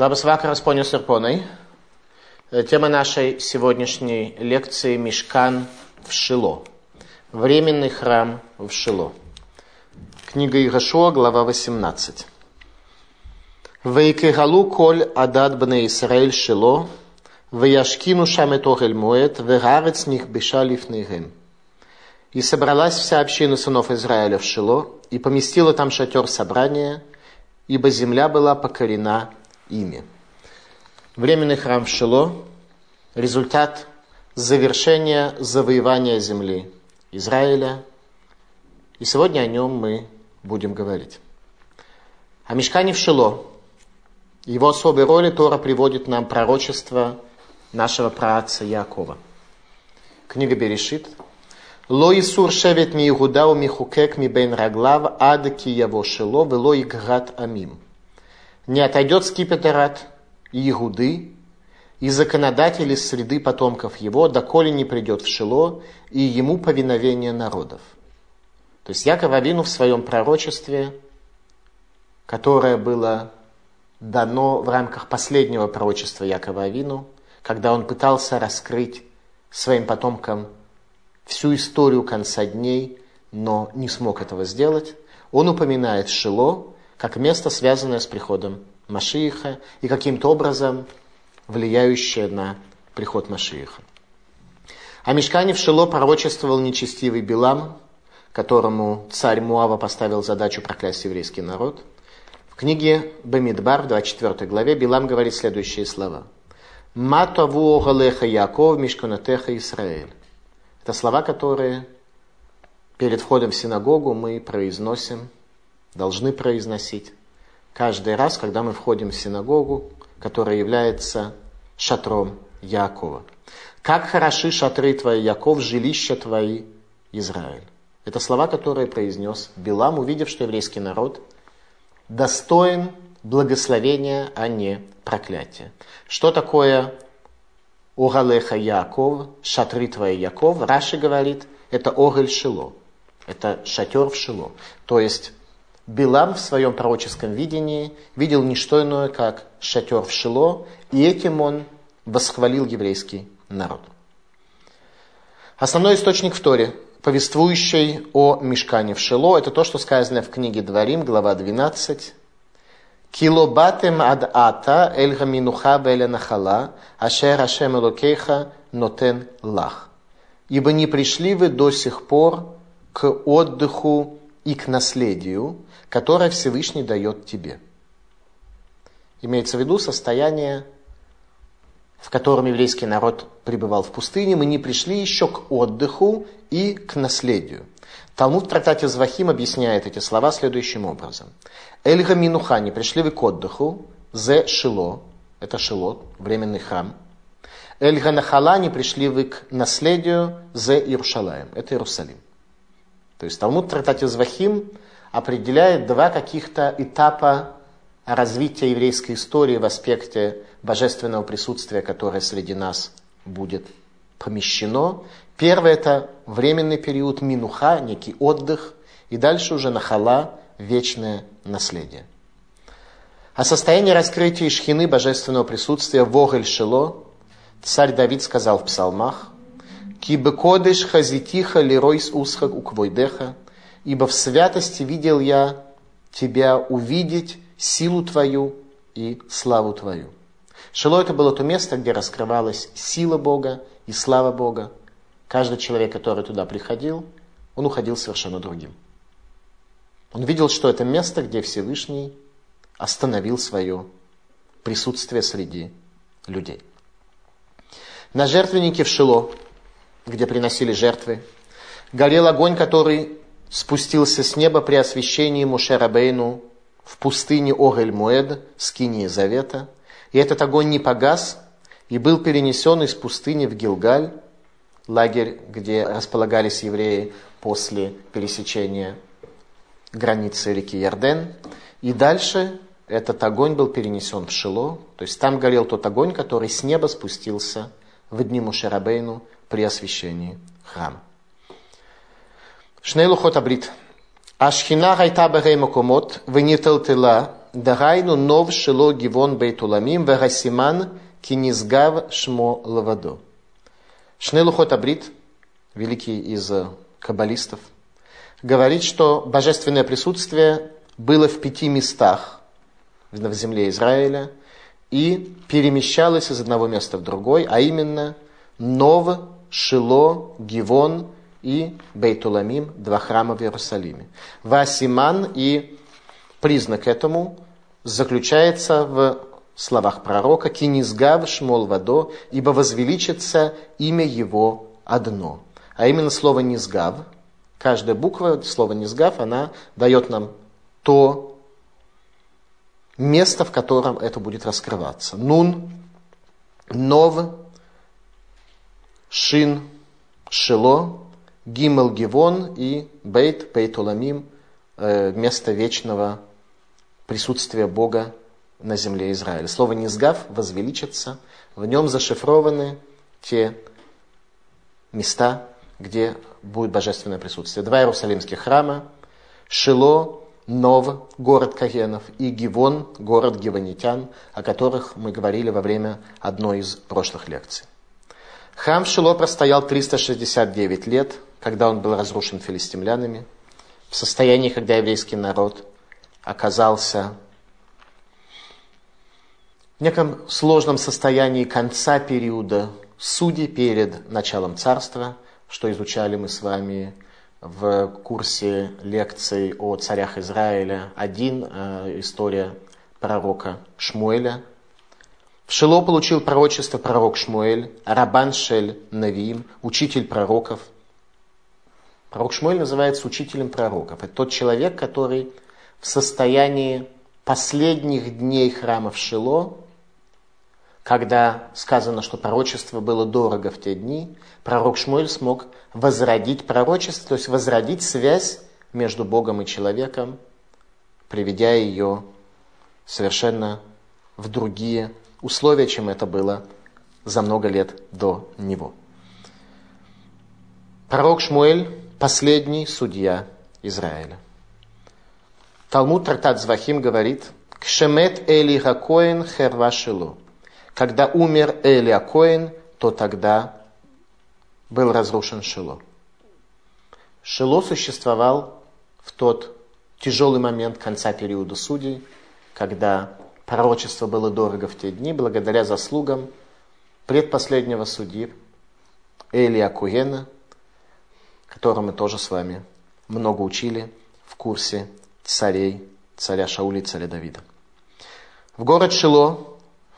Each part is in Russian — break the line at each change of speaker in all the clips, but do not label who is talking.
Vakaras, ponios ir ponai. Тема нашей сегодняшней лекции «Мешкан в Шило». Временный храм в Шило. Книга Игашуа, глава 18. «Вейкегалу коль адад бне Исраэль Шило, веяшкину шам этохель муэт, вегарец них беша лифнейгем». И собралась вся община сынов Израиля в Шило, и поместила там шатер собрания, ибо земля была покорена ими. Временный храм в Шило – результат завершения завоевания земли Израиля. И сегодня о нем мы будем говорить. О мешкане в Шило. Его особой роли Тора приводит нам пророчество нашего праотца Якова. Книга Берешит. Ми Игуда у михукек ми бен раглав ад ки яво шило вело играт амим. Не отойдет скипетрат Иегуды и законодатель из среды потомков его, доколе не придет в Шило, и ему повиновение народов. То есть Яков Авину в своем пророчестве, которое было дано в рамках последнего пророчества Якова Авину, когда он пытался раскрыть своим потомкам всю историю конца дней, но не смог этого сделать, он упоминает Шило как место, связанное с приходом Машииха и каким-то образом влияющее на приход Машииха. О Мешкане в Шило пророчествовал нечестивый Билам, которому царь Муава поставил задачу проклясть еврейский народ. В книге Бамидбар, в 24 главе, Билам говорит следующие слова. «Матаву огалеха Яков, Мишканатеха Израиль». Это слова, которые перед входом в синагогу мы произносим, должны произносить каждый раз, когда мы входим в синагогу, которая является шатром Якова. Как хороши шатры твои, Яков, жилища твои, Израиль. Это слова, которые произнес Билам, увидев, что еврейский народ достоин благословения, а не проклятия. Что такое Огалеха Яков, шатры твои Яков? Раши говорит, это Огель Шило, это шатер в Шило. То есть Билам в своем пророческом видении видел не что иное, как шатер в Шило, и этим он восхвалил еврейский народ. Основной источник в Торе, повествующий о мешкане в Шило, это то, что сказано в книге Дворим, глава 12. Килобатем ад ата эль гаминуха беля нахала, ашер ашем элокейха нотен лах. Ибо не пришли вы до сих пор к отдыху и к наследию, которое Всевышний дает тебе. Имеется в виду состояние, в котором еврейский народ пребывал в пустыне. Мы не пришли еще к отдыху и к наследию. Талмуд в трактате Звахим объясняет эти слова следующим образом. Эльга Минуха не пришли вы к отдыху, зе Шило, это Шило, временный храм. Эльга Нахала не пришли вы к наследию, зе Иерушалаем, это Иерусалим. То есть Талмуд в трактате Звахим определяет два каких-то этапа развития еврейской истории в аспекте божественного присутствия, которое среди нас будет помещено. Первый – это временный период минуха, некий отдых, и дальше уже нахала, вечное наследие. О состоянии раскрытия шхины божественного присутствия в Огель Шило царь Давид сказал в псалмах «Ки бекодеш хазитиха лиройс усхак уквойдеха» ибо в святости видел я тебя увидеть, силу твою и славу твою. Шило это было то место, где раскрывалась сила Бога и слава Бога. Каждый человек, который туда приходил, он уходил совершенно другим. Он видел, что это место, где Всевышний остановил свое присутствие среди людей. На жертвеннике в Шило, где приносили жертвы, горел огонь, который спустился с неба при освящении Мушерабейну в пустыне Огель-Муэд, скинии Завета, и этот огонь не погас, и был перенесен из пустыни в Гилгаль, лагерь, где располагались евреи после пересечения границы реки Ярден. И дальше этот огонь был перенесен в Шило, то есть там горел тот огонь, который с неба спустился в дни Мушерабейну при освящении храма. Шнейлухот абрит. Ашхина гайта бегей макомот, вениталтила, дагайну нов шило гивон бейтуламим, вегасиман кинизгав шмо лавадо. Шнейлухот абрит, великий из э, каббалистов, говорит, что божественное присутствие было в пяти местах в земле Израиля и перемещалось из одного места в другой, а именно Нов, Шило, Гивон – и Бейтуламим, два храма в Иерусалиме. Васиман и признак этому заключается в словах пророка «Кинизгав шмол вадо, ибо возвеличится имя его одно». А именно слово «низгав», каждая буква слова «низгав», она дает нам то место, в котором это будет раскрываться. Нун, Нов, Шин, Шило, Гимел Гивон и Бейт, Бейт Уламим, э, место вечного присутствия Бога на земле Израиля. Слово «низгав» возвеличится, в нем зашифрованы те места, где будет божественное присутствие. Два иерусалимских храма, Шило, Нов, город Кагенов, и Гивон, город Гивонитян, о которых мы говорили во время одной из прошлых лекций. Храм Шило простоял 369 лет, когда он был разрушен филистимлянами, в состоянии, когда еврейский народ оказался в неком сложном состоянии конца периода судей перед началом царства, что изучали мы с вами в курсе лекций о царях Израиля. Один э, история пророка Шмуэля. В Шило получил пророчество пророк Шмуэль, Рабан Шель Навиим, учитель пророков. Пророк Шмуэль называется учителем пророков. Это тот человек, который в состоянии последних дней храма в Шило когда сказано, что пророчество было дорого в те дни, пророк Шмуэль смог возродить пророчество, то есть возродить связь между Богом и человеком, приведя ее совершенно в другие условия, чем это было за много лет до него. Пророк Шмуэль – последний судья Израиля. Талмуд Трактат Звахим говорит «Кшемет Эли Хакоин Хервашилу» Когда умер Элия Коин, то тогда был разрушен Шило. Шило существовал в тот тяжелый момент конца периода судей, когда пророчество было дорого в те дни, благодаря заслугам предпоследнего судьи Элия Куена, которого мы тоже с вами много учили в курсе царей, царя Шаули и царя Давида. В город Шило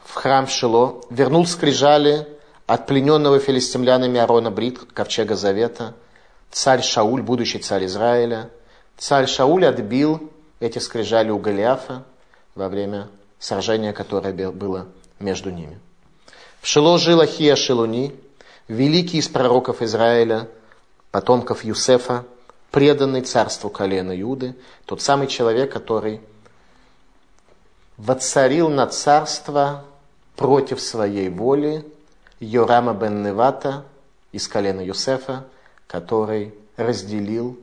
в храм Шило, вернул скрижали от плененного филистимлянами Арона Брит, ковчега Завета, царь Шауль, будущий царь Израиля. Царь Шауль отбил эти скрижали у Голиафа во время сражения, которое было между ними. В Шило жил Ахия Шилуни, великий из пророков Израиля, потомков Юсефа, преданный царству колена Юды, тот самый человек, который воцарил на царство против своей воли Йорама бен Невата из колена Юсефа, который разделил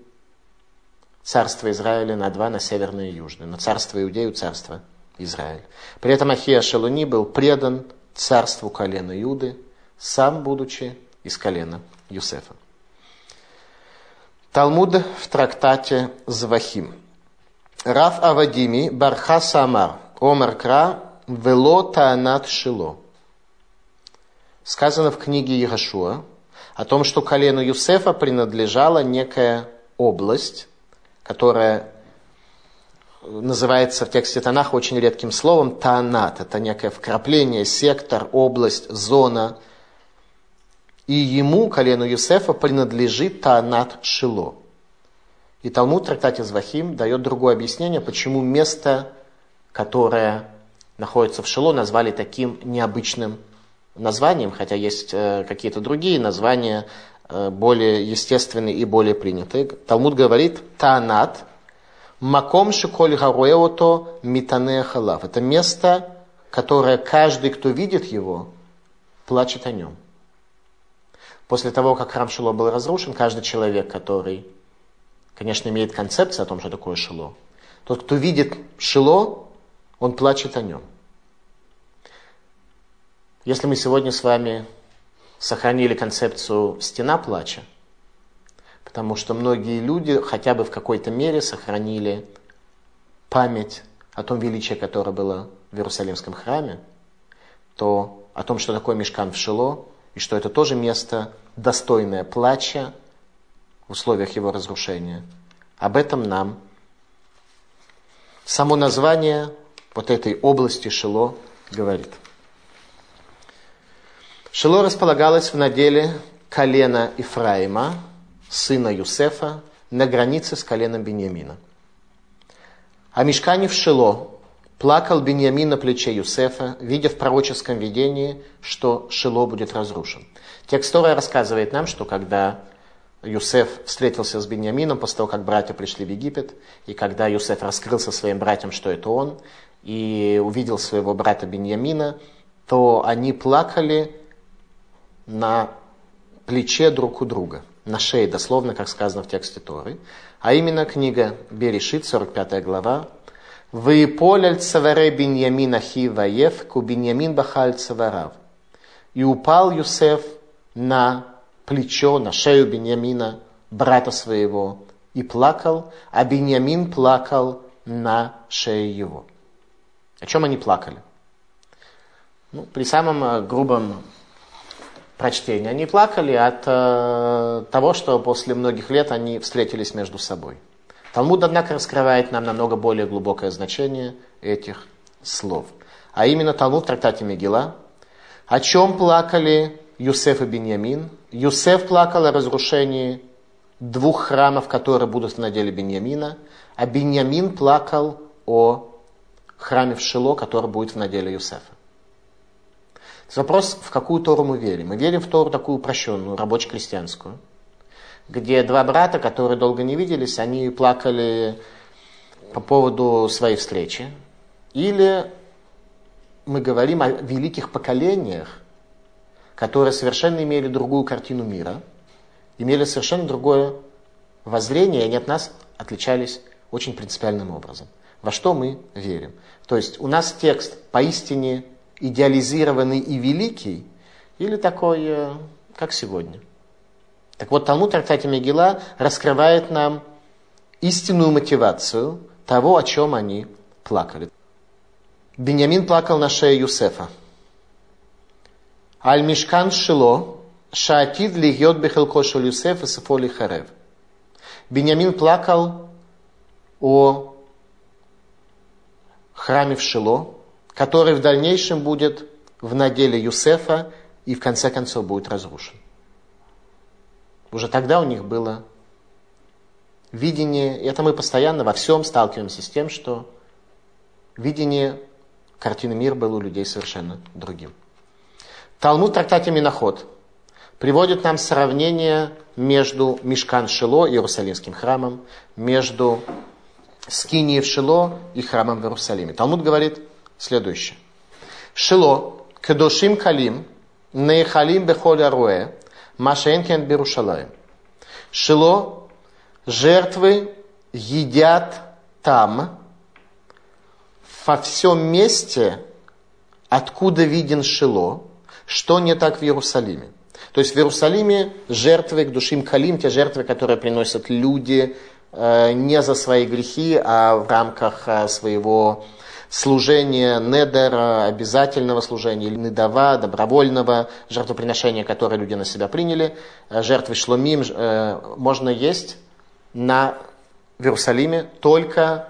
царство Израиля на два, на северное и южное, на царство Иудею, царство Израиль. При этом Ахия Шалуни был предан царству колена Иуды, сам будучи из колена Юсефа. Талмуд в трактате Звахим. Раф Авадими Барха Самар Омар Кра Вело Таанат Шило. Сказано в книге Егошуа о том, что колену Юсефа принадлежала некая область, которая называется в тексте Танах очень редким словом Таанат. Это некое вкрапление, сектор, область, зона. И ему, колену Юсефа, принадлежит Таанат Шило. И Талмуд трактате Звахим дает другое объяснение, почему место, которое находится в Шило, назвали таким необычным названием, хотя есть э, какие-то другие названия, э, более естественные и более принятые. Талмуд говорит «Таанат», «Маком шиколь гаруэото митане халав». Это место, которое каждый, кто видит его, плачет о нем. После того, как храм Шило был разрушен, каждый человек, который, конечно, имеет концепцию о том, что такое Шило, тот, кто видит Шило, он плачет о нем. Если мы сегодня с вами сохранили концепцию «стена плача», потому что многие люди хотя бы в какой-то мере сохранили память о том величии, которое было в Иерусалимском храме, то о том, что такое мешкан в Шило, и что это тоже место достойное плача в условиях его разрушения. Об этом нам само название вот этой области Шило говорит. Шило располагалось в наделе колена Ифраима, сына Юсефа, на границе с коленом Беньямина. А мешкане в Шило плакал Беньямин на плече Юсефа, видя в пророческом видении, что Шило будет разрушен. Текст Тора рассказывает нам, что когда Юсеф встретился с Беньямином после того, как братья пришли в Египет, и когда Юсеф раскрылся своим братьям, что это он, и увидел своего брата Беньямина, то они плакали на плече друг у друга, на шее, дословно, как сказано в тексте Торы. А именно книга Берешит, 45 глава. «Вы поляль цаваре Беньямин ахи ваев, ку Беньямин бахаль цаварав». И упал Юсеф на плечо, на шею Беньямина, брата своего, и плакал, а Беньямин плакал на шее его. О чем они плакали? Ну, при самом э, грубом прочтении они плакали от э, того, что после многих лет они встретились между собой. Талмуд, однако, раскрывает нам намного более глубокое значение этих слов. А именно Талмуд в трактате Мегила, о чем плакали Юсеф и Беньямин. Юсеф плакал о разрушении двух храмов, которые будут в наделе Беньямина, а Беньямин плакал о храме в Шило, который будет в наделе Юсефа. Вопрос, в какую Тору мы верим. Мы верим в Тору такую упрощенную, рабоче-крестьянскую, где два брата, которые долго не виделись, они плакали по поводу своей встречи. Или мы говорим о великих поколениях, которые совершенно имели другую картину мира, имели совершенно другое воззрение, и они от нас отличались очень принципиальным образом. Во что мы верим? То есть у нас текст поистине идеализированный и великий, или такой, э, как сегодня. Так вот, Талмуд трактате Мегила раскрывает нам истинную мотивацию того, о чем они плакали. Беньямин плакал на шее Юсефа. Аль Мишкан Шило, Шаатид лигьет бехелко шел Юсеф и сифоли харев. Беньямин плакал о храме в Шило, который в дальнейшем будет в наделе Юсефа и в конце концов будет разрушен. Уже тогда у них было видение, и это мы постоянно во всем сталкиваемся с тем, что видение картины мира было у людей совершенно другим. Талмуд трактате Миноход приводит нам сравнение между Мишкан Шило, Иерусалимским храмом, между Скинией в Шило и храмом в Иерусалиме. Талмуд говорит, следующее. Шило, кедошим калим, нейхалим бехоль аруэ, машенкен берушалаем. Шило, жертвы едят там, во всем месте, откуда виден Шило, что не так в Иерусалиме. То есть в Иерусалиме жертвы к душим калим, те жертвы, которые приносят люди э, не за свои грехи, а в рамках э, своего служения недера, обязательного служения, или недава, добровольного жертвоприношения, которое люди на себя приняли, э, жертвы шлумим э, можно есть на, в Иерусалиме только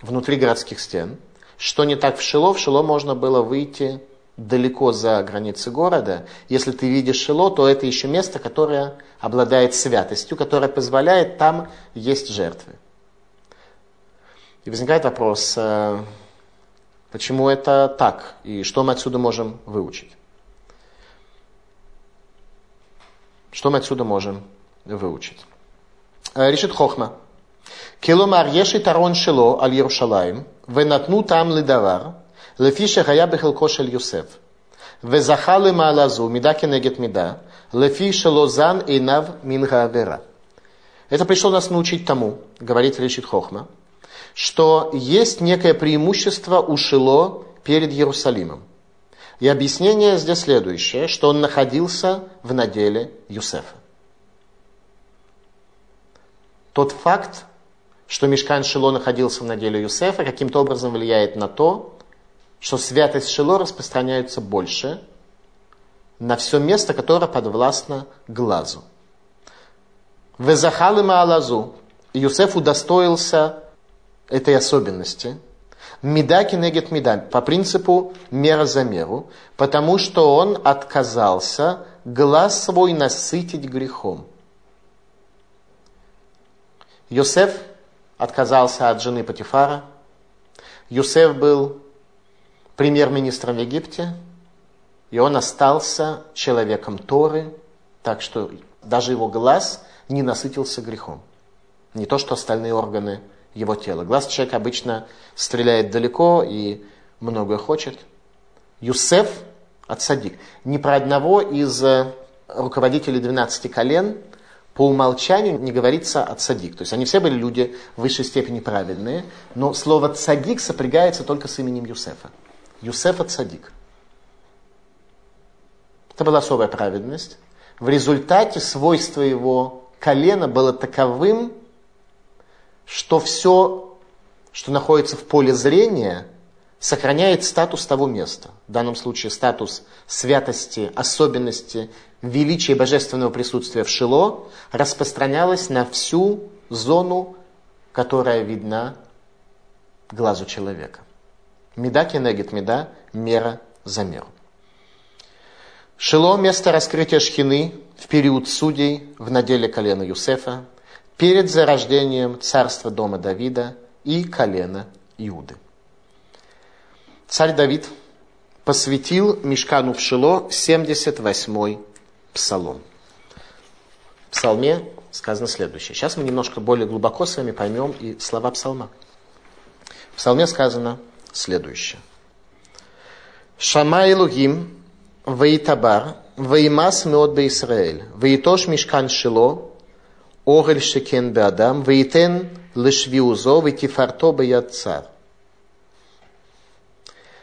внутри городских стен. Что не так в Шило? В Шило можно было выйти далеко за границы города. Если ты видишь Шило, то это еще место, которое обладает святостью, которое позволяет там есть жертвы. И возникает вопрос, э, Почему это так? И что мы отсюда можем выучить? Что мы отсюда можем выучить? Э, Решит Хохма. Келомар еши тарон шило аль Ярушалаем, венатну там лидавар, лефише хая бехелко шель Юсеф, везахалы маалазу, мида кенегет мида, лефи шелозан инав минга авера. Это пришло нас научить тому, говорит Решит Хохма, что есть некое преимущество у Шило перед Иерусалимом. И объяснение здесь следующее, что он находился в наделе Юсефа. Тот факт, что Мешкан Шило находился в наделе Юсефа, каким-то образом влияет на то, что святость Шило распространяется больше на все место, которое подвластно глазу. Везахал и Маалазу. Юсеф удостоился этой особенности. Меда кенегет меда, по принципу мера за меру, потому что он отказался глаз свой насытить грехом. Юсеф отказался от жены Патифара. Юсеф был премьер-министром в Египте, и он остался человеком Торы, так что даже его глаз не насытился грехом. Не то, что остальные органы его тела. Глаз человека обычно стреляет далеко и многое хочет. Юсеф от Садик. Ни про одного из э, руководителей 12 колен по умолчанию не говорится от Садик. То есть они все были люди в высшей степени праведные, но слово Цадик сопрягается только с именем Юсефа. Юсефа Цадик. Это была особая праведность. В результате свойство его колена было таковым, что все, что находится в поле зрения, сохраняет статус того места. В данном случае статус святости, особенности, величия божественного присутствия в Шило распространялось на всю зону, которая видна глазу человека. Меда кенегет меда, мера за меру. Шило – место раскрытия шхины в период судей в наделе колена Юсефа, перед зарождением царства дома Давида и колена Иуды. Царь Давид посвятил Мешкану в Шило 78-й псалом. В псалме сказано следующее. Сейчас мы немножко более глубоко с вами поймем и слова псалма. В псалме сказано следующее. Шама Илугим, Ваитабар, Ваимас Меот Беисраэль, Ваитош Мишкан Шило, Огель Шекен Беадам, Вейтен Лешвиузо, Вейтифарто Беяд Цар.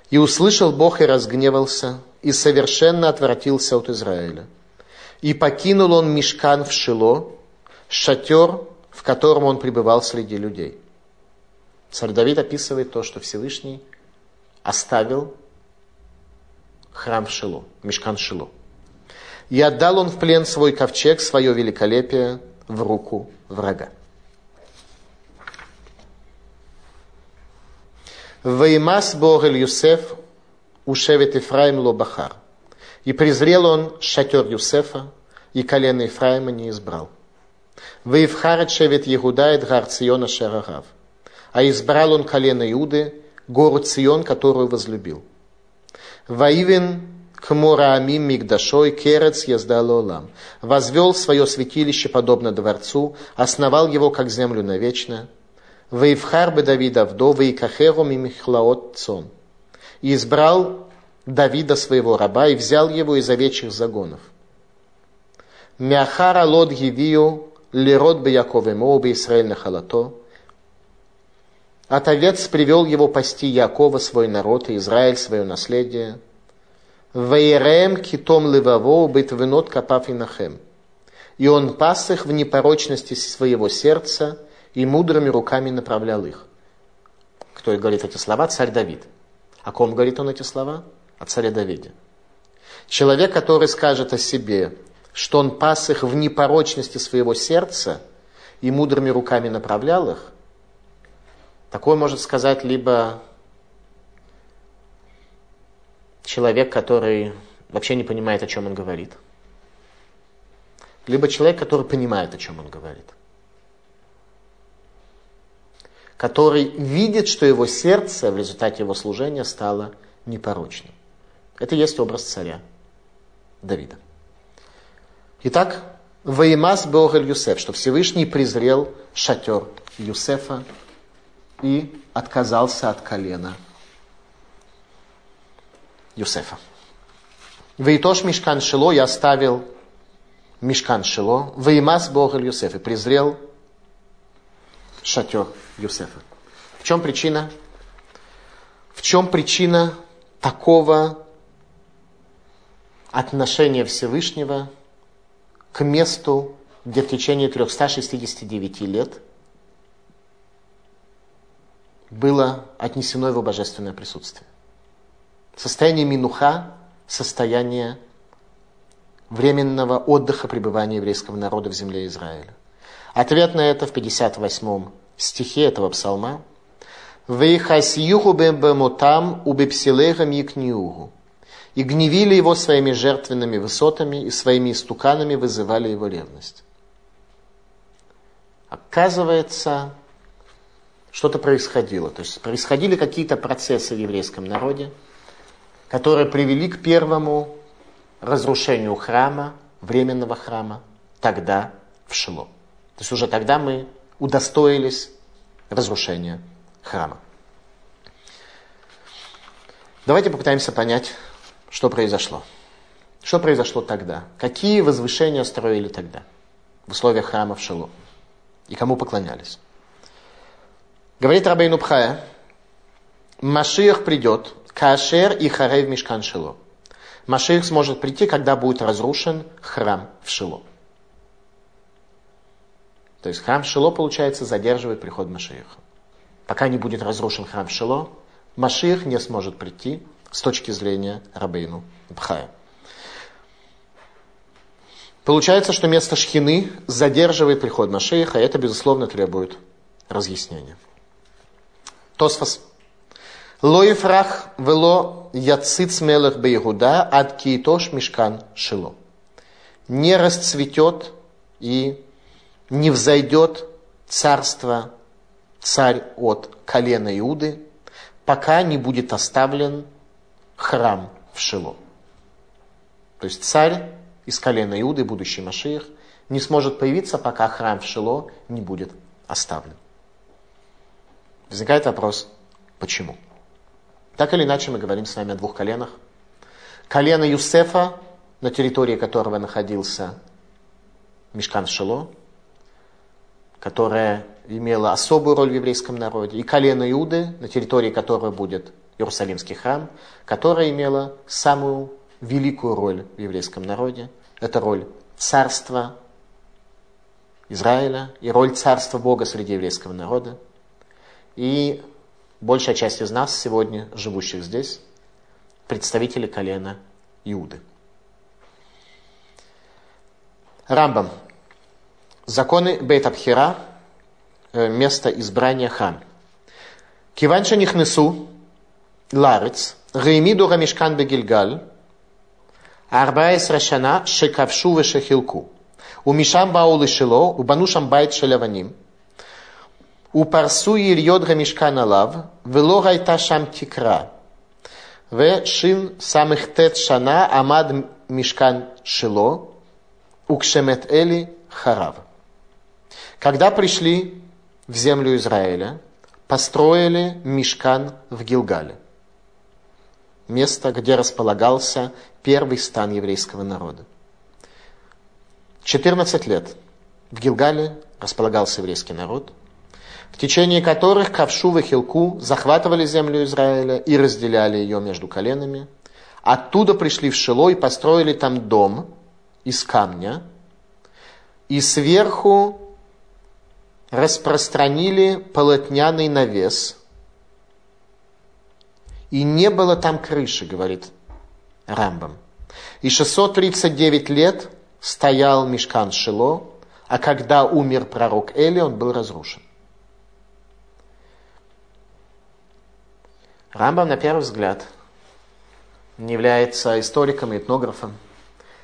И услышал Бог и разгневался, и совершенно отвратился от Израиля. И покинул он мешкан в Шило, шатер, в котором он пребывал среди людей. Царь Давид описывает то, что Всевышний оставил храм в Шило, мешкан Шило. И отдал он в плен свой ковчег, свое великолепие, в руку врага. Веймас Богель Юсеф ушевет Ифраим Лобахар. И презрел он шатер Юсефа, и колено Ефраима не избрал. Вейвхарет шевет Егуда и Дгар Циона Шерагав. А избрал он колено Иуды, гору Цион, которую возлюбил. Воивен Кмура Амим Мигдашой, Керец Яздалолам. Возвел свое святилище подобно дворцу, основал его как землю навечно. Вейвхар бы Давида вдо, Вейкахеру Мимихлаот Цон. И избрал Давида своего раба и взял его из овечьих загонов. Мяхара лод гивию лирод бы Якове Моубе Исраэль Нахалато. От овец привел его пасти Якова, свой народ, и Израиль, свое наследие – Ваерем китом леваво бит винот капав инахем. И он пас их в непорочности своего сердца и мудрыми руками направлял их. Кто говорит эти слова? Царь Давид. О ком говорит он эти слова? О царе Давиде. Человек, который скажет о себе, что он пас их в непорочности своего сердца и мудрыми руками направлял их, такой может сказать либо человек, который вообще не понимает, о чем он говорит. Либо человек, который понимает, о чем он говорит. Который видит, что его сердце в результате его служения стало непорочным. Это есть образ царя Давида. Итак, Ваимас Богель Юсеф, что Всевышний презрел шатер Юсефа и отказался от колена Юсефа. Вейтош Мишкан Шило я оставил Мишкан Шило, Веймас Богель Юсеф и презрел шатер Юсефа. В чем причина? В чем причина такого отношения Всевышнего к месту, где в течение 369 лет было отнесено его божественное присутствие. Состояние минуха, состояние временного отдыха пребывания еврейского народа в земле Израиля. Ответ на это в 58 стихе этого псалма. «Вейхасьюху бембемотам убепсилехам якниугу». И гневили его своими жертвенными высотами и своими истуканами вызывали его ревность. Оказывается, что-то происходило. То есть происходили какие-то процессы в еврейском народе, которые привели к первому разрушению храма, временного храма, тогда в Шило. То есть уже тогда мы удостоились разрушения храма. Давайте попытаемся понять, что произошло. Что произошло тогда? Какие возвышения строили тогда в условиях храма в Шило? И кому поклонялись? Говорит Рабейну Пхая, Машиах придет, Кашер и Харей в Мишкан Шило. Машиах сможет прийти, когда будет разрушен храм в Шило. То есть храм в Шило, получается, задерживает приход Машиаха. Пока не будет разрушен храм в Шило, Машиах не сможет прийти с точки зрения Рабейну Бхая. Получается, что место Шхины задерживает приход Машиаха, и это, безусловно, требует разъяснения. Тосфос. Лоифрах вело яциц мелах бейгуда ад киитош мешкан шило. Не расцветет и не взойдет царство, царь от колена Иуды, пока не будет оставлен храм в Шило. То есть царь из колена Иуды, будущий Машиих, не сможет появиться, пока храм в Шило не будет оставлен. Возникает вопрос, почему? Так или иначе мы говорим с вами о двух коленах. Колено Юсефа, на территории которого находился Мешкан Шило, которое имело особую роль в еврейском народе, и колено Иуды, на территории которого будет Иерусалимский храм, которое имело самую великую роль в еврейском народе. Это роль царства Израиля и роль царства Бога среди еврейского народа. И большая часть из нас сегодня, живущих здесь, представители колена Иуды. Рамбам. Законы בית הבחירה, э, место избрания храм. כיוון שנכנסו לארץ, העמידו המשכן בגלגל, ארבע עשרה שנה שכבשו ושחילקו. ומשם באו לשילה, ובנו שם בית של אבנים – ופרסו יריעות המשכן עליו, ולא הייתה שם תקרה. ושין סמך טית שנה עמד мишкан шило, укшемет эли харав. Когда пришли в землю Израиля, построили мишкан в Гилгале. Место, где располагался первый стан еврейского народа. 14 лет в Гилгале располагался еврейский народ – в течение которых Кавшу и Хилку захватывали землю Израиля и разделяли ее между коленами. Оттуда пришли в Шило и построили там дом из камня, и сверху распространили полотняный навес, и не было там крыши, говорит Рамбам. И 639 лет стоял Мешкан Шило, а когда умер пророк Эли, он был разрушен. Рамбам, на первый взгляд, не является историком и этнографом,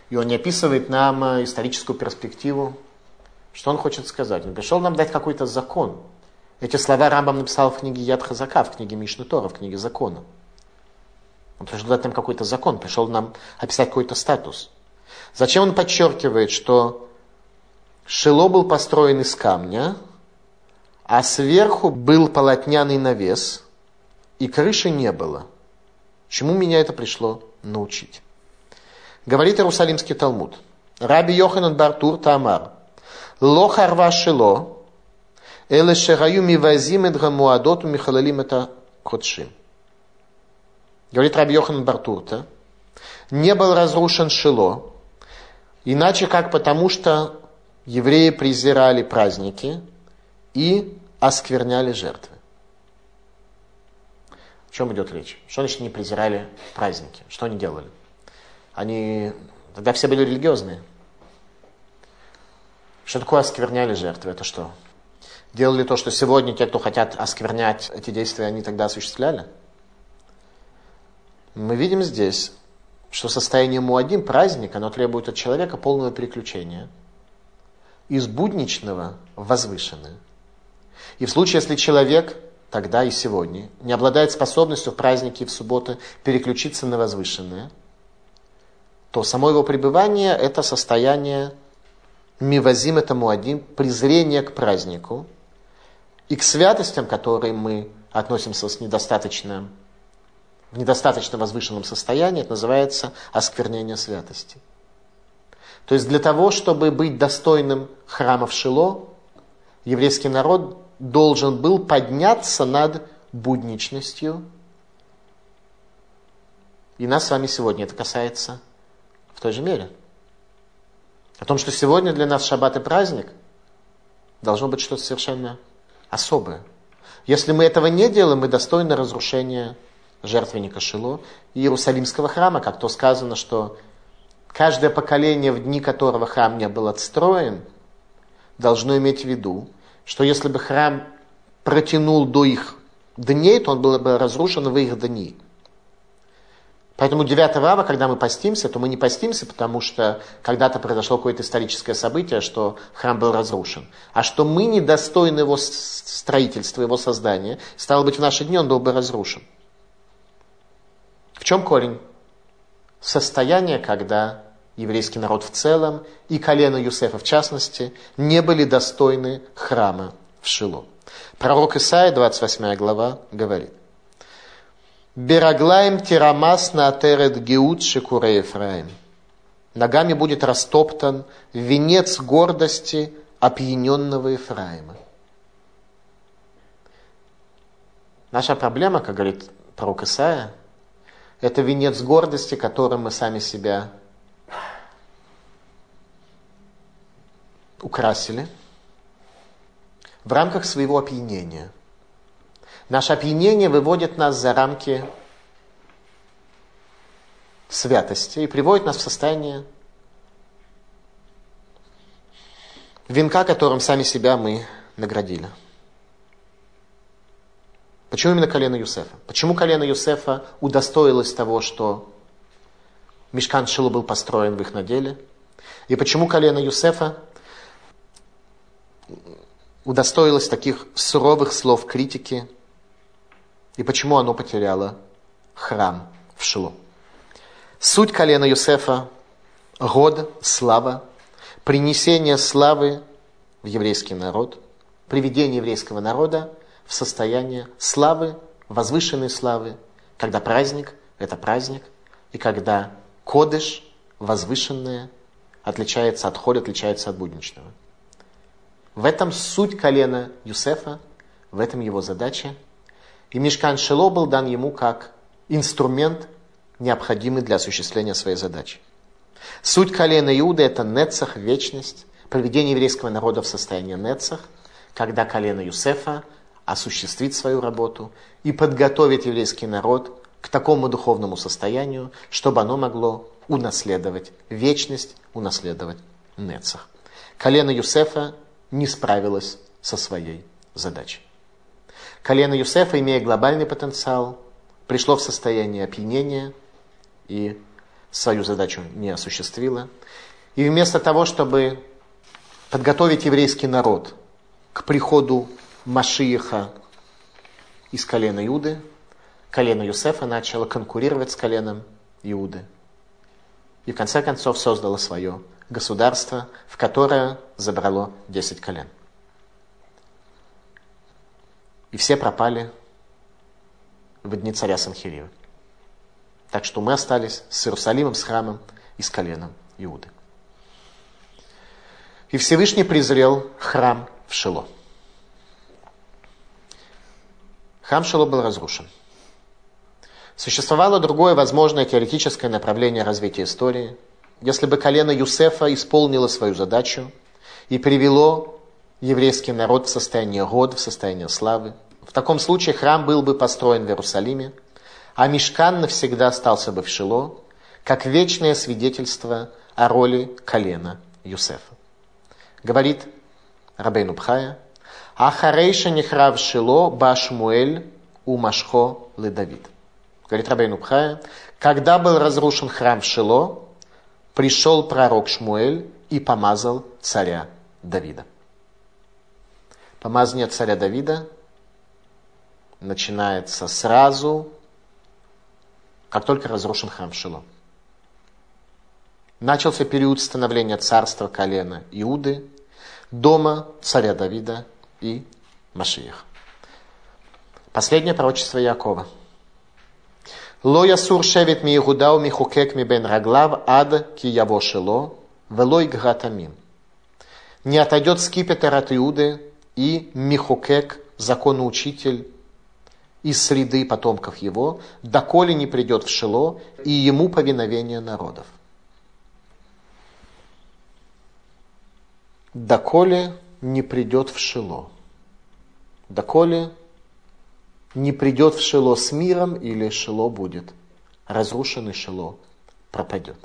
и он не описывает нам э, историческую перспективу. Что он хочет сказать? Он пришел нам дать какой-то закон. Эти слова Рамбам написал в книге Яд Хазака, в книге Мишны Тора, в книге закона. Он пришел дать нам какой-то закон, пришел нам описать какой-то статус. Зачем он подчеркивает, что Шило был построен из камня, а сверху был полотняный навес, и крыши не было? Чему меня это пришло научить? Говорит Иерусалимский Талмуд. Раби Йоханан Бартур Тамар. Ло харва шило, Эле шераю мивазим эдга муадоту михалалим это котшим. Говорит Раби Йохан Бартурта, не был разрушен Шило, иначе как потому, что евреи презирали праздники и оскверняли жертвы. О чем идет речь? Что значит не презирали праздники? Что они делали? Они тогда все были религиозные. Что такое оскверняли жертвы? Это что? Делали то, что сегодня те, кто хотят осквернять эти действия, они тогда осуществляли? Мы видим здесь, что состояние Муадим, праздник, оно требует от человека полного переключения из будничного в возвышенное. И в случае, если человек тогда и сегодня не обладает способностью в праздники и в субботы переключиться на возвышенное, то само его пребывание – это состояние мивазим это муадим, презрение к празднику и к святостям, к которым мы относимся с недостаточно, в недостаточно возвышенном состоянии, это называется осквернение святости. То есть для того, чтобы быть достойным храма в Шило, еврейский народ должен был подняться над будничностью. И нас с вами сегодня это касается в той же мере. О том, что сегодня для нас шаббат и праздник, должно быть что-то совершенно особое. Если мы этого не делаем, мы достойны разрушения жертвенника Шило и Иерусалимского храма, как то сказано, что каждое поколение, в дни которого храм не был отстроен, должно иметь в виду, что если бы храм протянул до их дней, то он был бы разрушен в их дни. Поэтому 9 ава, когда мы постимся, то мы не постимся, потому что когда-то произошло какое-то историческое событие, что храм был разрушен. А что мы недостойны его строительства, его создания, стало быть, в наши дни он был бы разрушен. В чем корень? Состояние, когда еврейский народ в целом и колено Юсефа в частности не были достойны храма в Шило. Пророк Исаия, 28 глава, говорит. Бераглаем тирамас на атерет геут шикуре Ефраим. Ногами будет растоптан венец гордости опьяненного Ефраима. Наша проблема, как говорит пророк Исаия, это венец гордости, которым мы сами себя украсили в рамках своего опьянения – Наше опьянение выводит нас за рамки святости и приводит нас в состояние венка, которым сами себя мы наградили. Почему именно колено Юсефа? Почему колено Юсефа удостоилось того, что Мешкан Шилу был построен в их наделе? И почему колено Юсефа удостоилось таких суровых слов критики и почему оно потеряло храм в Шило. Суть колена Юсефа – год, слава, принесение славы в еврейский народ, приведение еврейского народа в состояние славы, возвышенной славы, когда праздник – это праздник, и когда кодыш, возвышенное, отличается от хода, отличается от будничного. В этом суть колена Юсефа, в этом его задача – и Мишкан Шило был дан ему как инструмент, необходимый для осуществления своей задачи. Суть колена Иуда – это нецах, вечность, проведение еврейского народа в состоянии нецах, когда колено Юсефа осуществит свою работу и подготовит еврейский народ к такому духовному состоянию, чтобы оно могло унаследовать вечность, унаследовать нецах. Колено Юсефа не справилось со своей задачей. Колено Юсефа, имея глобальный потенциал, пришло в состояние опьянения и свою задачу не осуществило. И вместо того, чтобы подготовить еврейский народ к приходу Машииха из колена Иуды, колено Юсефа начало конкурировать с коленом Иуды. И в конце концов создало свое государство, в которое забрало 10 колен. И все пропали в дни царя Санхирива. Так что мы остались с Иерусалимом, с храмом и с коленом Иуды. И Всевышний презрел храм в Шило. Храм Шило был разрушен. Существовало другое возможное теоретическое направление развития истории. Если бы колено Юсефа исполнило свою задачу и привело еврейский народ в состояние года, в состояние славы, в таком случае храм был бы построен в Иерусалиме, а Мишкан навсегда остался бы в Шило, как вечное свидетельство о роли колена Юсефа. Говорит Рабейну Бхая, Ахарейша нехрав Шило Башмуэль у Машхо ле Давид. Говорит Рабейну Бхая, когда был разрушен храм в Шило, пришел пророк Шмуэль и помазал царя Давида. Помазание царя Давида начинается сразу, как только разрушен храм Шило. Начался период становления царства колена Иуды, дома царя Давида и Машиях. Последнее пророчество Якова. Ло ясур шевет ми Иуда у михукек ми бен раглав ад ки яво шело, велой гратамин. Не отойдет скипетр от Иуды и михукек, законоучитель из среды потомков его, доколе не придет в Шило и ему повиновение народов. Доколе не придет в Шило. Доколе не придет в Шило с миром или Шило будет разрушен и Шило пропадет.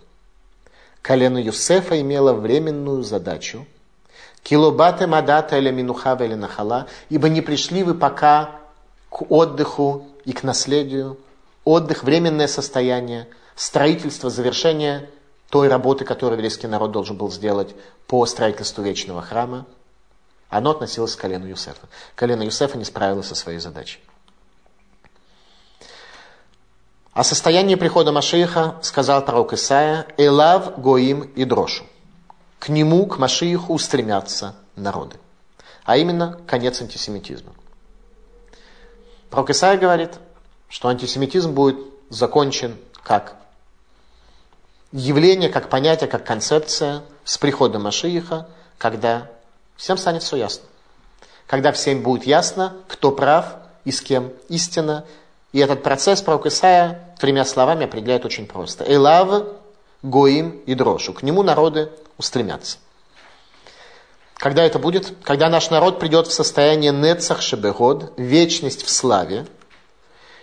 Колено Юсефа имело временную задачу Килобаты мадата или минуха или нахала, ибо не пришли вы пока к отдыху и к наследию. Отдых, временное состояние, строительство, завершение той работы, которую еврейский народ должен был сделать по строительству вечного храма, оно относилось к колену Юсефа. Колено Юсефа не справилось со своей задачей. О состоянии прихода Машииха сказал пророк Исаия, «Элав Гоим и Дрошу». К нему, к Машииху устремятся народы. А именно, конец антисемитизма. Пророк Исаия говорит, что антисемитизм будет закончен как явление, как понятие, как концепция с приходом Машииха, когда всем станет все ясно. Когда всем будет ясно, кто прав и с кем истина. И этот процесс пророк Исаия тремя словами определяет очень просто. Элав, Гоим и Дрошу. К нему народы устремятся. Когда это будет? Когда наш народ придет в состояние Нецах Шебегод, вечность в славе,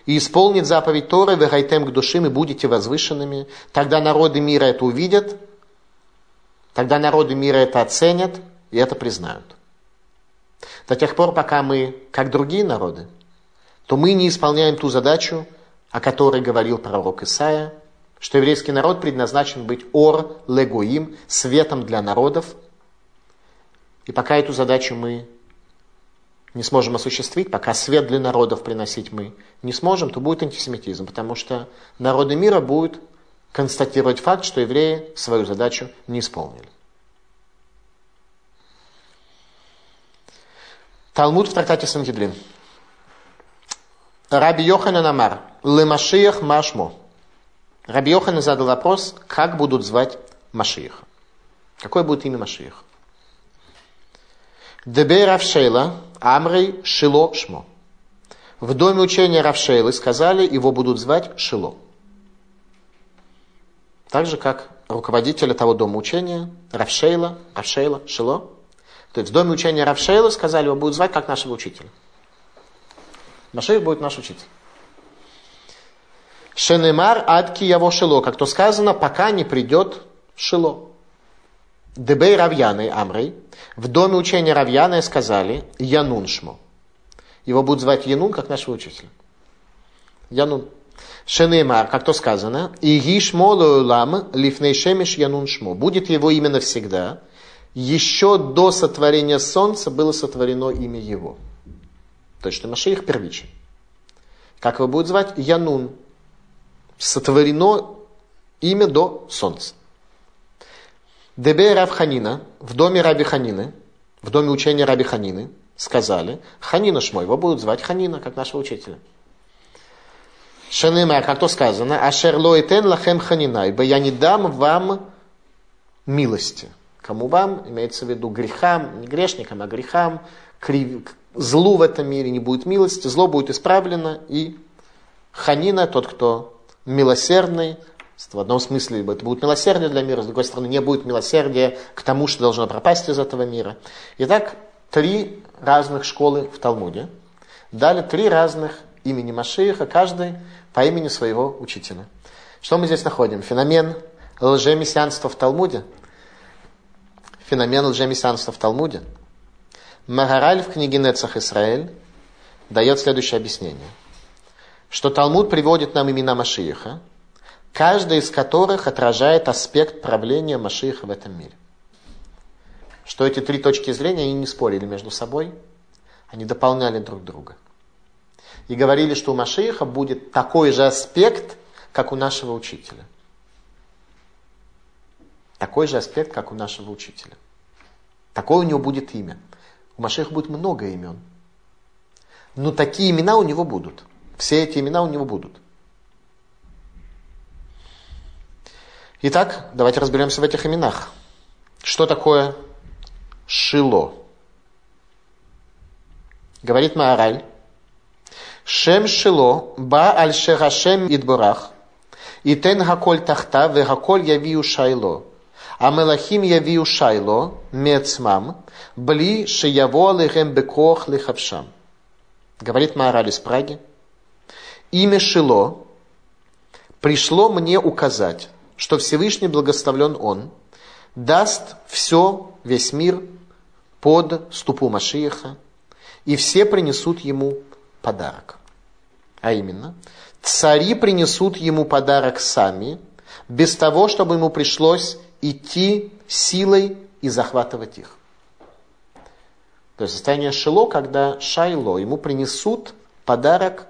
и исполнит заповедь Торы, вы гайтем к душим и будете возвышенными, тогда народы мира это увидят, тогда народы мира это оценят и это признают. До тех пор, пока мы, как другие народы, то мы не исполняем ту задачу, о которой говорил пророк Исаия, что еврейский народ предназначен быть ор легуим, светом для народов. И пока эту задачу мы не сможем осуществить, пока свет для народов приносить мы не сможем, то будет антисемитизм, потому что народы мира будут констатировать факт, что евреи свою задачу не исполнили. Талмуд в трактате Сангидрин. Раби Йоханан Амар, Лемашиях Машмо. Раби Йоханан задал вопрос, как будут звать Машииха. Какое будет имя Машииха? Дебе Равшейла, Амрей Шило Шмо. В доме учения Равшейлы сказали, его будут звать Шило. Так же, как руководителя того дома учения, Равшейла, Равшейла, Шило. То есть в доме учения Равшейла сказали, его будут звать как нашего учителя. Машех будет наш учитель. Шенемар адки яво шило, как то сказано, пока не придет шило. Дебей Равьяны Амрей, в доме учения Равьяны сказали Янун Шмо. Его будут звать Янун, как нашего учителя. Янун. Шенеймар, как то сказано, и Гишмо Лам Лифней Шемиш Янун Шмо. Будет его имя навсегда. Еще до сотворения солнца было сотворено имя его. То есть, что Машиих первичен. Как его будет звать? Янун. Сотворено имя до солнца. Дебе Рав Ханина, в доме Раби Ханины, в доме учения Раби Ханины, сказали, Ханина Шмой, его будут звать Ханина, как нашего учителя. Шенема, как то сказано, Ашер лоитен лахем ханина, ибо я не дам вам милости. Кому вам? Имеется в виду грехам, не грешникам, а грехам, злу в этом мире, не будет милости, зло будет исправлено, и ханина, тот, кто милосердный, в одном смысле это будет милосердие для мира, с другой стороны не будет милосердия к тому, что должно пропасть из этого мира. Итак, три разных школы в Талмуде дали три разных имени Машииха, каждый по имени своего учителя. Что мы здесь находим? Феномен лжемессианства в Талмуде. Феномен лжемессианства в Талмуде. Магараль в книге Нецах Исраэль дает следующее объяснение. Что Талмуд приводит нам имена Машииха, каждый из которых отражает аспект правления Машииха в этом мире. Что эти три точки зрения, они не спорили между собой, они дополняли друг друга. И говорили, что у Машииха будет такой же аспект, как у нашего учителя. Такой же аспект, как у нашего учителя. Такое у него будет имя. У Машиха будет много имен. Но такие имена у него будут. Все эти имена у него будут. Итак, давайте разберемся в этих именах. Что такое Шило? Говорит Маараль. Шем Шило, ба аль шерашем идборах, и тен хаколь тахта, ве хаколь явию шайло. А мелахим явию шайло, мецмам, бли шияво лехем бекох лехавшам. Говорит Маараль из Праги. Имя Шило пришло мне указать, что Всевышний благословлен Он, даст все, весь мир под ступу Машиеха, и все принесут ему подарок. А именно, цари принесут ему подарок сами, без того, чтобы ему пришлось идти силой и захватывать их. То есть состояние Шило, когда Шайло, ему принесут подарок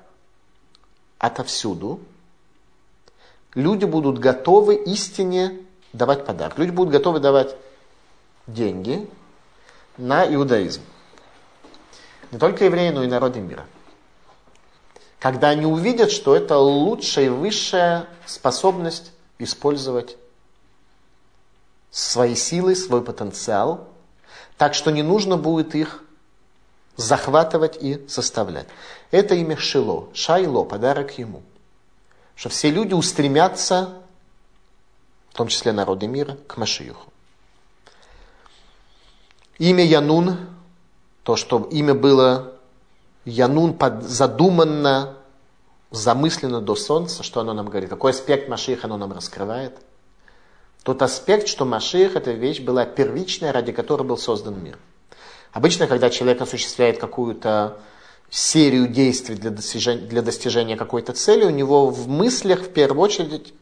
отовсюду, люди будут готовы истине давать подарок. Люди будут готовы давать деньги на иудаизм. Не только евреи, но и народы мира. Когда они увидят, что это лучшая и высшая способность использовать свои силы, свой потенциал, так что не нужно будет их захватывать и составлять. Это имя Шило, Шайло, подарок ему – что все люди устремятся, в том числе народы мира, к Машиюху. Имя Янун, то, что имя было Янун задуманно, замысленно до солнца, что оно нам говорит, какой аспект Машиха оно нам раскрывает. Тот аспект, что Машиих, эта вещь была первичная, ради которой был создан мир. Обычно, когда человек осуществляет какую-то серию действий для достижения, для достижения какой-то цели, у него в мыслях в первую очередь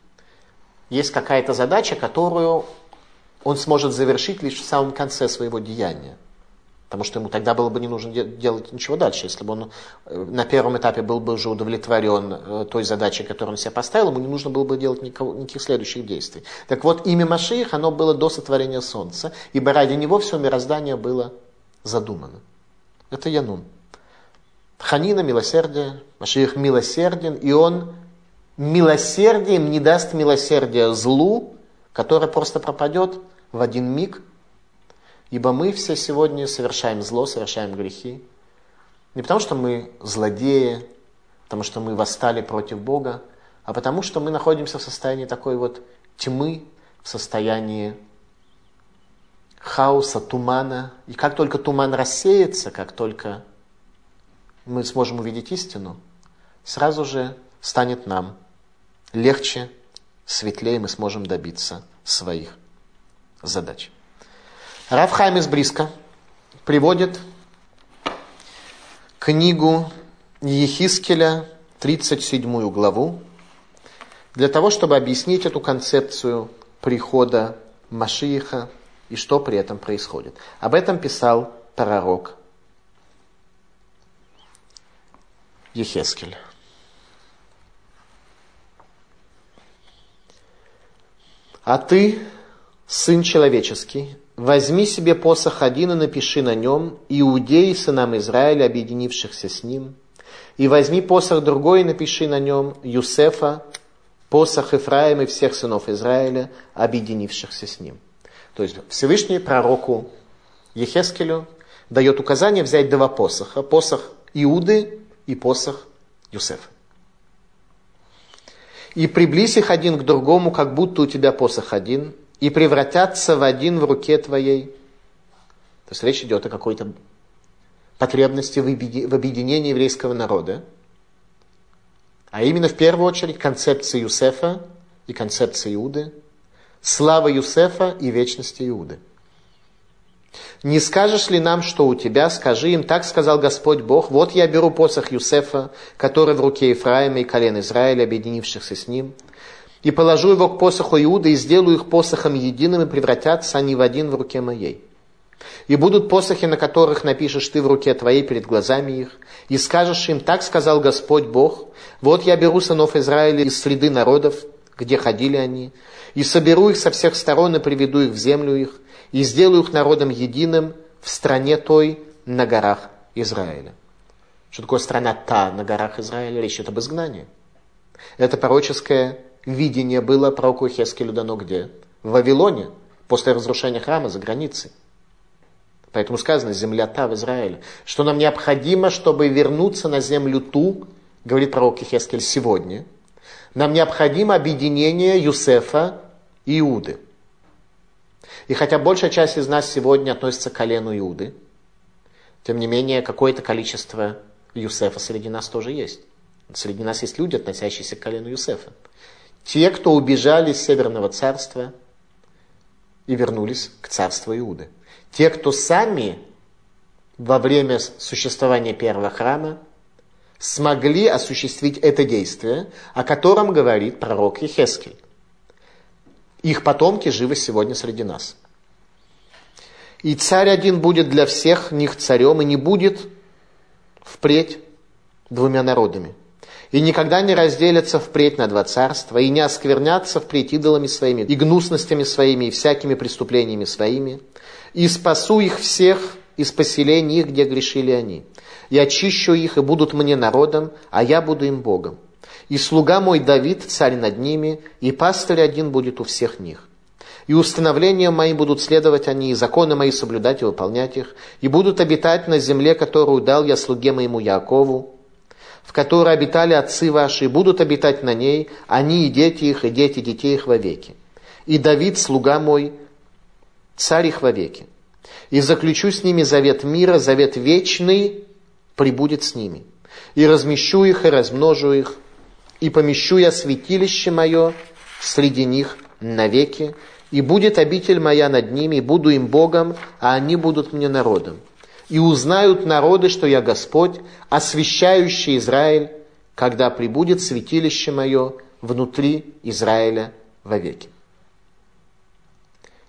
есть какая-то задача, которую он сможет завершить лишь в самом конце своего деяния. Потому что ему тогда было бы не нужно делать ничего дальше. Если бы он э, на первом этапе был бы уже удовлетворен э, той задачей, которую он себе поставил, ему не нужно было бы делать никакого, никаких следующих действий. Так вот, имя Машиих, оно было до сотворения Солнца, ибо ради него все мироздание было задумано. Это Янун. Ханина милосердие, Машиих милосерден, и он милосердием не даст милосердия злу, которое просто пропадет в один миг, ибо мы все сегодня совершаем зло, совершаем грехи. Не потому, что мы злодеи, потому что мы восстали против Бога, а потому что мы находимся в состоянии такой вот тьмы, в состоянии хаоса, тумана. И как только туман рассеется, как только мы сможем увидеть истину, сразу же станет нам легче, светлее мы сможем добиться своих задач. Рафхайм из Бриска приводит книгу Ехискеля, 37 главу, для того, чтобы объяснить эту концепцию прихода Машииха и что при этом происходит. Об этом писал пророк Ехескель. А ты, сын человеческий, возьми себе посох один и напиши на нем Иудеи, сынам Израиля, объединившихся с ним, и возьми посох другой и напиши на нем Юсефа, посох Ифраима и всех сынов Израиля, объединившихся с ним. То есть Всевышний пророку Ехескелю дает указание взять два посоха. Посох Иуды и посох Юсефа. И приблизь их один к другому, как будто у тебя посох один, и превратятся в один в руке твоей. То есть речь идет о какой-то потребности в объединении еврейского народа. А именно в первую очередь концепция Юсефа и концепция Иуды, слава Юсефа и вечности Иуды. Не скажешь ли нам, что у тебя? Скажи им, так сказал Господь Бог, вот я беру посох Юсефа, который в руке Ефраима и колен Израиля, объединившихся с ним, и положу его к посоху Иуды и сделаю их посохом единым, и превратятся они в один в руке моей. И будут посохи, на которых напишешь ты в руке твоей перед глазами их, и скажешь им, так сказал Господь Бог, вот я беру сынов Израиля из среды народов, где ходили они, и соберу их со всех сторон и приведу их в землю их, и сделаю их народом единым в стране той на горах Израиля. Что такое страна та на горах Израиля? Речь идет об изгнании. Это пророческое видение было пророку Хескелю дано где? В Вавилоне, после разрушения храма за границей. Поэтому сказано, земля та в Израиле. Что нам необходимо, чтобы вернуться на землю ту, говорит пророк Хескель сегодня, нам необходимо объединение Юсефа и Иуды. И хотя большая часть из нас сегодня относится к колену Иуды, тем не менее, какое-то количество Юсефа среди нас тоже есть. Среди нас есть люди, относящиеся к колену Юсефа. Те, кто убежали из Северного царства и вернулись к царству Иуды. Те, кто сами во время существования первого храма смогли осуществить это действие, о котором говорит пророк Ехескель. Их потомки живы сегодня среди нас. И царь один будет для всех них царем, и не будет впредь двумя народами. И никогда не разделятся впредь на два царства, и не осквернятся впредь идолами своими, и гнусностями своими, и всякими преступлениями своими. И спасу их всех из поселений их, где грешили они. И очищу их, и будут мне народом, а я буду им Богом. И слуга мой Давид, царь над ними, и пастырь один будет у всех них. И установления мои будут следовать они, и законы мои соблюдать и выполнять их, и будут обитать на земле, которую дал я слуге моему Якову, в которой обитали отцы ваши, и будут обитать на ней, они и дети их, и дети детей их вовеки. И Давид, слуга мой, царь их вовеки. И заключу с ними завет мира, завет вечный, прибудет с ними. И размещу их, и размножу их, и помещу я святилище мое среди них навеки, и будет обитель моя над ними, и буду им Богом, а они будут мне народом. И узнают народы, что я Господь, освящающий Израиль, когда прибудет святилище мое внутри Израиля вовеки.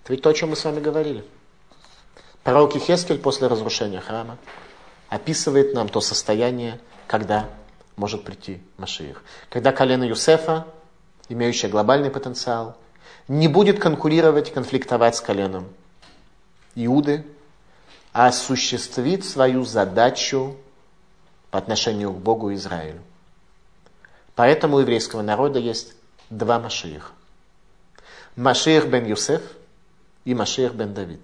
Это ведь то, о чем мы с вами говорили. Пророк Ихескель после разрушения храма описывает нам то состояние, когда может прийти Машиих. Когда колено Юсефа, имеющее глобальный потенциал, не будет конкурировать, конфликтовать с коленом Иуды, а осуществит свою задачу по отношению к Богу и Израилю. Поэтому у еврейского народа есть два Машиих. Машиих бен Юсеф и Машиих бен Давид.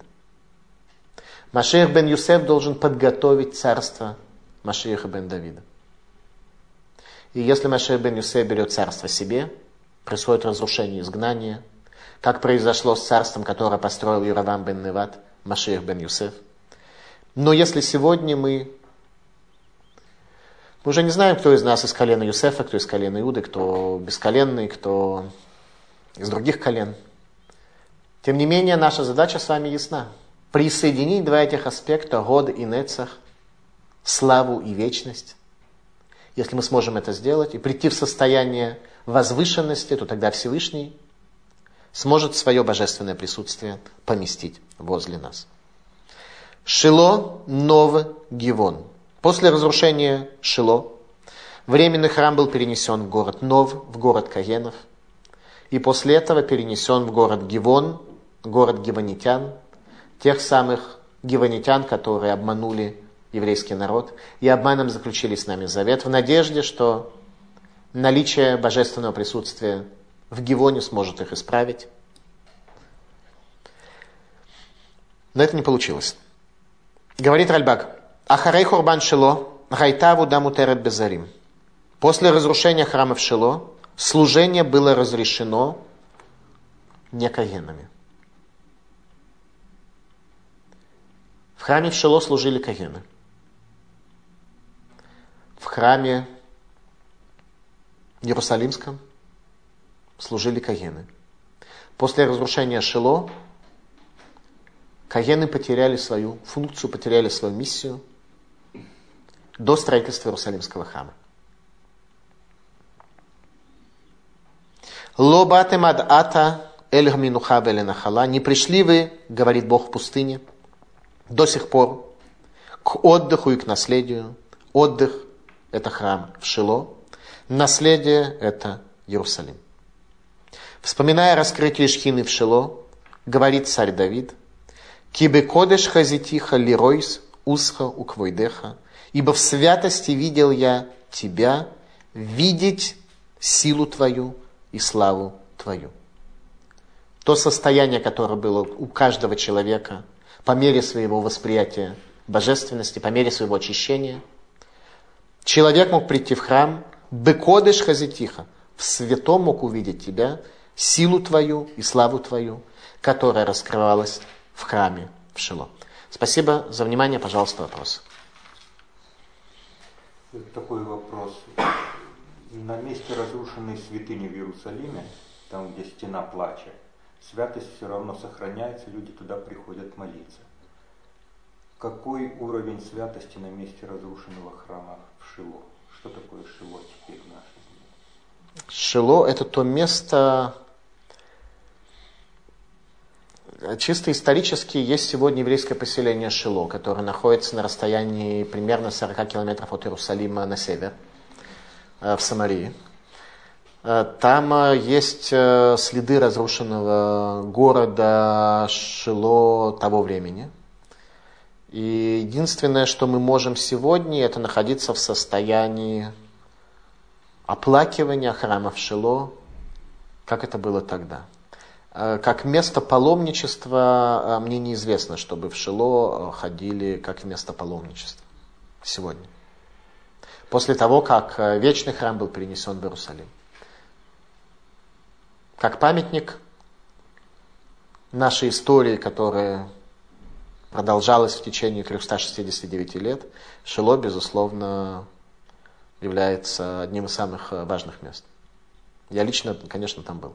Машиих бен Юсеф должен подготовить царство Машииха бен Давида. И если Машех бен Юсей берет царство себе, происходит разрушение изгнания, как произошло с царством, которое построил Юравам бен Неват, Машех бен Юсеф. Но если сегодня мы мы уже не знаем, кто из нас из колена Юсефа, кто из колена Иуды, кто бесколенный, кто из других колен. Тем не менее, наша задача с вами ясна. Присоединить два этих аспекта, год и нецах, славу и вечность, если мы сможем это сделать и прийти в состояние возвышенности, то тогда Всевышний сможет свое божественное присутствие поместить возле нас. Шило Нов Гивон. После разрушения Шило временный храм был перенесен в город Нов, в город Каенов. И после этого перенесен в город Гивон, город гивонитян, тех самых гивонитян, которые обманули еврейский народ, и обманом заключили с нами завет в надежде, что наличие божественного присутствия в Гивоне сможет их исправить. Но это не получилось. Говорит Ральбак, Ахарей Хурбан Шило, Гайтаву даму терет безарим. После разрушения храма в Шило служение было разрешено не. В храме в Шило служили кагены. В храме Иерусалимском служили кагены. После разрушения Шило кагены потеряли свою функцию, потеряли свою миссию до строительства Иерусалимского храма. Лобатем ад ата эль минуха нахала. Не пришли вы, говорит Бог в пустыне, до сих пор к отдыху и к наследию. Отдых – это храм в Шило. Наследие – это Иерусалим. Вспоминая раскрытие Шхины в Шило, говорит царь Давид, «Кибе кодеш хазитиха лиройс усха уквойдеха, ибо в святости видел я тебя, видеть силу твою и славу твою». То состояние, которое было у каждого человека по мере своего восприятия божественности, по мере своего очищения, человек мог прийти в храм, бекодыш хазитиха, в святом мог увидеть тебя, силу твою и славу твою, которая раскрывалась в храме в Шило. Спасибо за внимание. Пожалуйста, вопрос.
Такой вопрос. На месте разрушенной святыни в Иерусалиме, там, где стена плача, святость все равно сохраняется, люди туда приходят молиться. Какой уровень святости на месте разрушенного храма в Шило? Что такое Шило теперь в нашей дни?
Шило – это то место, Чисто исторически есть сегодня еврейское поселение Шило, которое находится на расстоянии примерно 40 километров от Иерусалима на север, э, в Самарии. Э, там э, есть следы разрушенного города Шило того времени. И единственное, что мы можем сегодня, это находиться в состоянии оплакивания храмов Шило, как это было тогда. Э, как место паломничества э, мне неизвестно, чтобы в Шило э, ходили как место паломничества сегодня. После того, как вечный храм был перенесен в Иерусалим. Как памятник нашей истории, которая продолжалась в течение 369 лет, Шило, безусловно, является одним из самых важных мест. Я лично, конечно, там был.